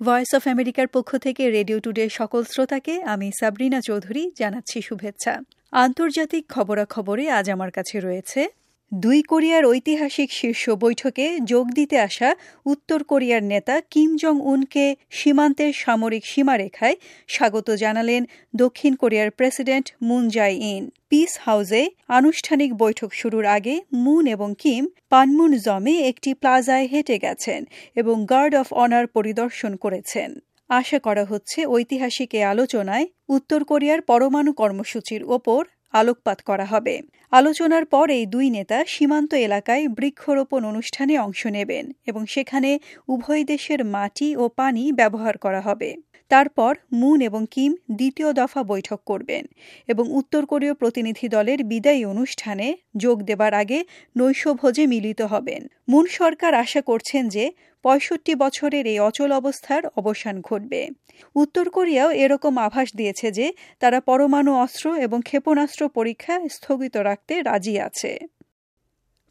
Voice of আমেরিকার পক্ষ থেকে রেডিও টুডে সকল শ্রোতাকে আমি সাবরিনা চৌধুরী জানাচ্ছি শুভেচ্ছা। আন্তর্জাতিক খবরাখবরে আজ আমার কাছে রয়েছে দুই কোরিয়ার ঐতিহাসিক শীর্ষ বৈঠকে যোগ দিতে আসা উত্তর কোরিয়ার নেতা কিম জং উনকে সীমান্তের সামরিক সীমারেখায় স্বাগত জানালেন দক্ষিণ কোরিয়ার president Moon Jae In peace হাউসে আনুষ্ঠানিক বৈঠক শুরুর আগে মুন এবং কিম পানমুন জমে একটি প্লাজায় হেঁটে গেছেন এবং গার্ড অফ অনার পরিদর্শন করেছেন। আশা করা হচ্ছে ঐতিহাসিক এ আলোচনায় উত্তর কোরিয়ার পরমাণু কর্মসূচির ওপর আলোকপাত করা হবে। আলোচনার পর এই দুই নেতা সীমান্ত এলাকায় বৃক্ষরোপণ অনুষ্ঠানে অংশ নেবেন এবং সেখানে উভয় দেশের মাটি ও পানি ব্যবহার করা হবে। তারপর মুন এবং কিম দ্বিতীয় দফা বৈঠক করবেন এবং উত্তর কোরীয় প্রতিনিধি দলের বিদায়ী অনুষ্ঠানে যোগ দেবার আগে নৈশভোজে মিলিত হবেন। মুন সরকার আশা করছেন যে পঁয়ষট্টি বছরের এই অচল অবস্থার অবসান ঘটবে। উত্তর কোরিয়াও এরকম আভাস দিয়েছে যে, তারা পরমাণু অস্ত্র এবং ক্ষেপণাস্ত্র পরীক্ষা স্থগিত রাখতে রাজি আছে।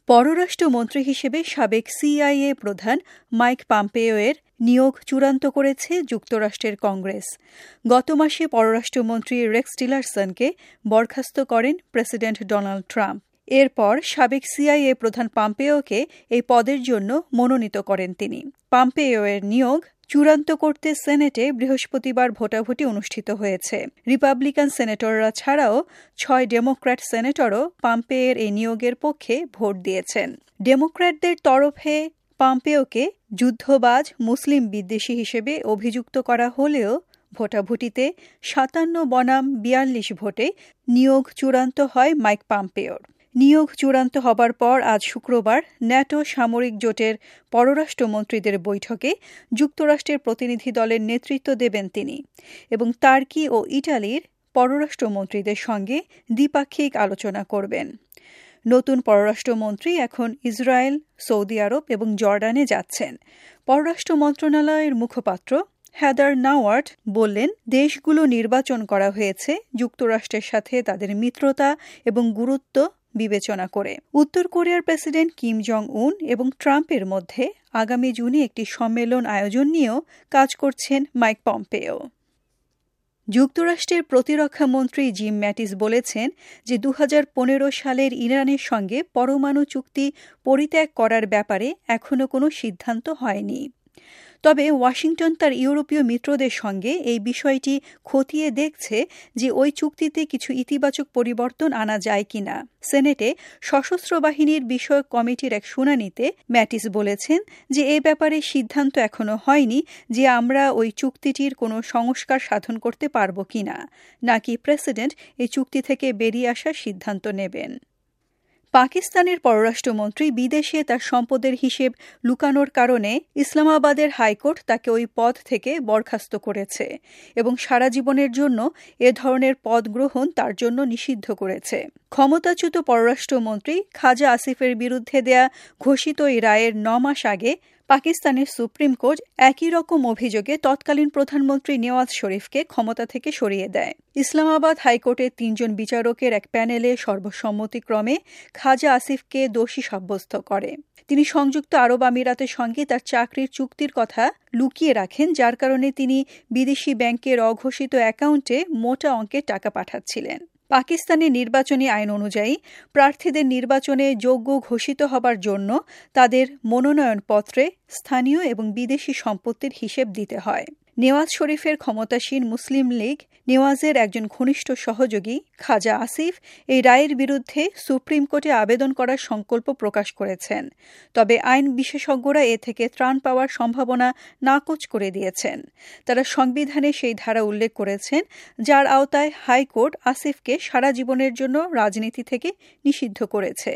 পররাষ্ট্রমন্ত্রী হিসেবে সাবেক সিআইএ প্রধান মাইক পাম্পেওয়ের নিয়োগ চূড়ান্ত করেছে যুক্তরাষ্ট্রের কংগ্রেস। গত মাসে পররাষ্ট্রমন্ত্রী রেক্স টিলারসনকে বরখাস্ত করেন প্রেসিডেন্ট ডোনাল্ড ট্রাম্প। এরপর সাবেক সিআইএ প্রধান পাম্পেওকে এই পদের জন্য মনোনীত করেন তিনি। পাম্পেওয়ের নিয়োগ চূড়ান্ত করতে সেনেটে বৃহস্পতিবার ভোটাভুটি অনুষ্ঠিত হয়েছে। রিপাবলিকান সেনেটররা ছাড়াও ছয় ডেমোক্র্যাট সেনেটরও পাম্পেয়ের এই নিয়োগের পক্ষে ভোট দিয়েছেন। ডেমোক্র্যাটদের তরফে পাম্পেওকে যুদ্ধবাজ, মুসলিম বিদ্বেষী হিসেবে অভিযুক্ত করা হলেও ভোটাভুটিতে সাতান্ন বনাম বিয়াল্লিশ ভোটে নিয়োগ চূড়ান্ত হয় মাইক পাম্পেওর। নিয়োগ চূড়ান্ত হবার পর আজ শুক্রবার ন্যাটো সামরিক জোটের পররাষ্ট্রমন্ত্রীদের বৈঠকে যুক্তরাষ্ট্রের প্রতিনিধি দলের নেতৃত্ব দেবেন তিনি এবং তার্কি ও ইটালির পররাষ্ট্রমন্ত্রীদের সঙ্গে দ্বিপাক্ষিক আলোচনা করবেন। নতুন পররাষ্ট্রমন্ত্রী এখন ইসরায়েল, সৌদি আরব এবং জর্ডানে যাচ্ছেন। পররাষ্ট্র মন্ত্রণালয়ের মুখপাত্র হ্যাদার নাওয়ার্ট বললেন, দেশগুলো নির্বাচন করা হয়েছে, যুক্তরাষ্ট্রের সাথে তাদের মিত্রতা এবং গুরুত্ব বিবেচনা করে। উত্তর কোরিয়ার প্রেসিডেন্ট কিম জং উন এবং ট্রাম্পের মধ্যে আগামী জুনে একটি সম্মেলন আয়োজন নিয়েও কাজ করছেন মাইক পম্পেও। যুক্তরাষ্ট্রের প্রতিরক্ষা মন্ত্রী জিম ম্যাটিস বলেছেন যে দু হাজার পনেরো সালের ইরানের সঙ্গে পরমাণু চুক্তি পরিত্যাগ করার ব্যাপারে এখনও কোনো সিদ্ধান্ত হয়নি। তবে ওয়াশিংটন তার ইউরোপীয় মিত্রদের সঙ্গে এই বিষয়টি খতিয়ে দেখছে যে ওই চুক্তিতে কিছু ইতিবাচক পরিবর্তন আনা যায় কিনা। সেনেটে সশস্ত্র বাহিনীর বিষয়ক কমিটির এক শুনানিতে ম্যাটিস বলেছেন যে এ ব্যাপারে সিদ্ধান্ত এখনও হয়নি যে আমরা ওই চুক্তিটির কোনো সংস্কার সাধন করতে পারব কিনা। নাকি প্রেসিডেন্ট এই চুক্তি থেকে বেরিয়ে আসার সিদ্ধান্ত নেবেন। পাকিস্তানের পররাষ্ট্রমন্ত্রী বিদেশে তার সম্পদের হিসেব লুকানোর কারণে ইসলামাবাদের হাইকোর্ট তাকে ওই পদ থেকে বরখাস্ত করেছে এবং সারা জীবনের জন্য এ ধরনের পদ গ্রহণ তার জন্য নিষিদ্ধ করেছে। ক্ষমতাচ্যুত পররাষ্ট্রমন্ত্রী খাজা আসিফের বিরুদ্ধে দেয়া ঘোষিত এই রায়ের ন মাস আগে পাকিস্তানের সুপ্রিম কোর্ট একই রকম অভিযোগে তৎকালীন প্রধানমন্ত্রী নেওয়াজ শরীফকে ক্ষমতা থেকে সরিয়ে দেয়। ইসলামাবাদ হাইকোর্টের তিনজন বিচারকের এক প্যানেলে সর্বসম্মতিক্রমে খাজা আসিফকে দোষী সাব্যস্ত করে। তিনি সংযুক্ত আরব আমিরাতের সঙ্গে তার চাকরির চুক্তির কথা লুকিয়ে রাখেন, যার কারণে তিনি বিদেশি ব্যাংকের অঘোষিত অ্যাকাউন্টে মোটা অঙ্কের টাকা পাঠাচ্ছিলেন। পাকিস্তানের নির্বাচনী আইন অনুযায়ী প্রার্থীদের নির্বাচনে যোগ্য ঘোষিত হবার জন্য তাদের মনোনয়নপত্রে স্থানীয় এবং বিদেশি সম্পত্তির হিসেব দিতে হয়। নেওয়াজ শরীফের ক্ষমতাসীন মুসলিম লীগ নেওয়াজের একজন ঘনিষ্ঠ সহযোগী খাজা আসিফ এই রায়ের বিরুদ্ধে সুপ্রিম কোর্টে আবেদন করার সংকল্প প্রকাশ করেছেন। তবে আইন বিশেষজ্ঞরা এ থেকে ত্রাণ পাওয়ার সম্ভাবনা নাকচ করে দিয়েছেন। তারা সংবিধানে সেই ধারা উল্লেখ করেছেন, যার আওতায় হাইকোর্ট আসিফকে সারা জীবনের জন্য রাজনীতি থেকে নিষিদ্ধ করেছে।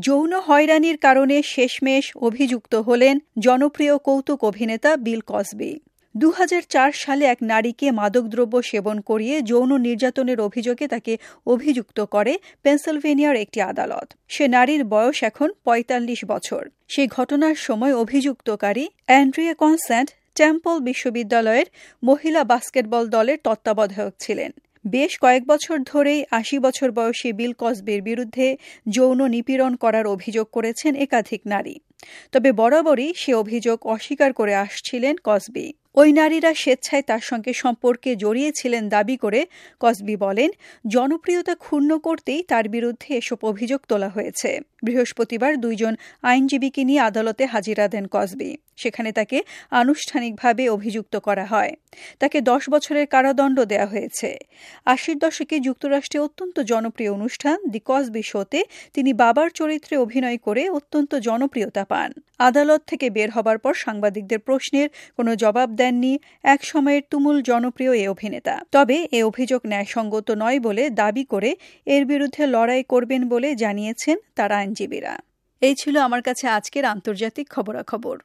যৌন হয়রানির কারণে শেষমেশ অভিযুক্ত হলেন জনপ্রিয় কৌতুক অভিনেতা বিল কসবি। দু হাজার চার সালে এক নারীকে মাদকদ্রব্য সেবন করিয়ে যৌন নির্যাতনের অভিযোগে তাকে অভিযুক্ত করে পেনসিলভেনিয়ার একটি আদালত। সে নারীর বয়স এখন ৪৫ বছর। সেই ঘটনার সময় অভিযুক্তকারী অ্যান্ড্রিয়া কনস্যান্ট টেম্পল বিশ্ববিদ্যালয়ের মহিলা বাস্কেটবল দলের তত্ত্বাবধায়ক ছিলেন। বেশ কয়েক বছর ধরেই আশি বছর বয়সী বিল কসবির বিরুদ্ধে যৌন নিপীড়ন করার অভিযোগ করেছেন একাধিক নারী। তবে বরাবরই সে অভিযোগ অস্বীকার করে আসছিলেন কসবি। ওই নারীরা স্বেচ্ছায় তার সঙ্গে সম্পর্কে জড়িয়েছিলেন দাবি করে কসবি বলেন, জনপ্রিয়তা ক্ষুণ্ণ করতেই তার বিরুদ্ধে এসব অভিযোগ তোলা হয়েছে। বৃহস্পতিবার দুইজন আইনজীবীকে নিয়ে আদালতে হাজিরা দেন কসবি। সেখানে তাকে আনুষ্ঠানিকভাবে অভিযুক্ত করা হয়। তাকে দশ বছরের কারাদণ্ড দেওয়া হয়েছে। আশির দশকে যুক্তরাষ্ট্রে অত্যন্ত জনপ্রিয় অনুষ্ঠান দি কসবি শোতে তিনি বাবার চরিত্রে অভিনয় করে অত্যন্ত জনপ্রিয়তা পান। আদালত থেকে বের হবার পর সাংবাদিকদের প্রশ্নের কোনো জবাব দেননি এক সময়ের তুমুল জনপ্রিয় এ অভিনেতা। তবে এ অভিযোগ ন্যায়সঙ্গত নয় বলে দাবি করে এর বিরুদ্ধে লড়াই করবেন বলে জানিয়েছেন তার আইনজীবীরা। এই ছিল আমার কাছে আজকের আন্তর্জাতিক খবরাখবর।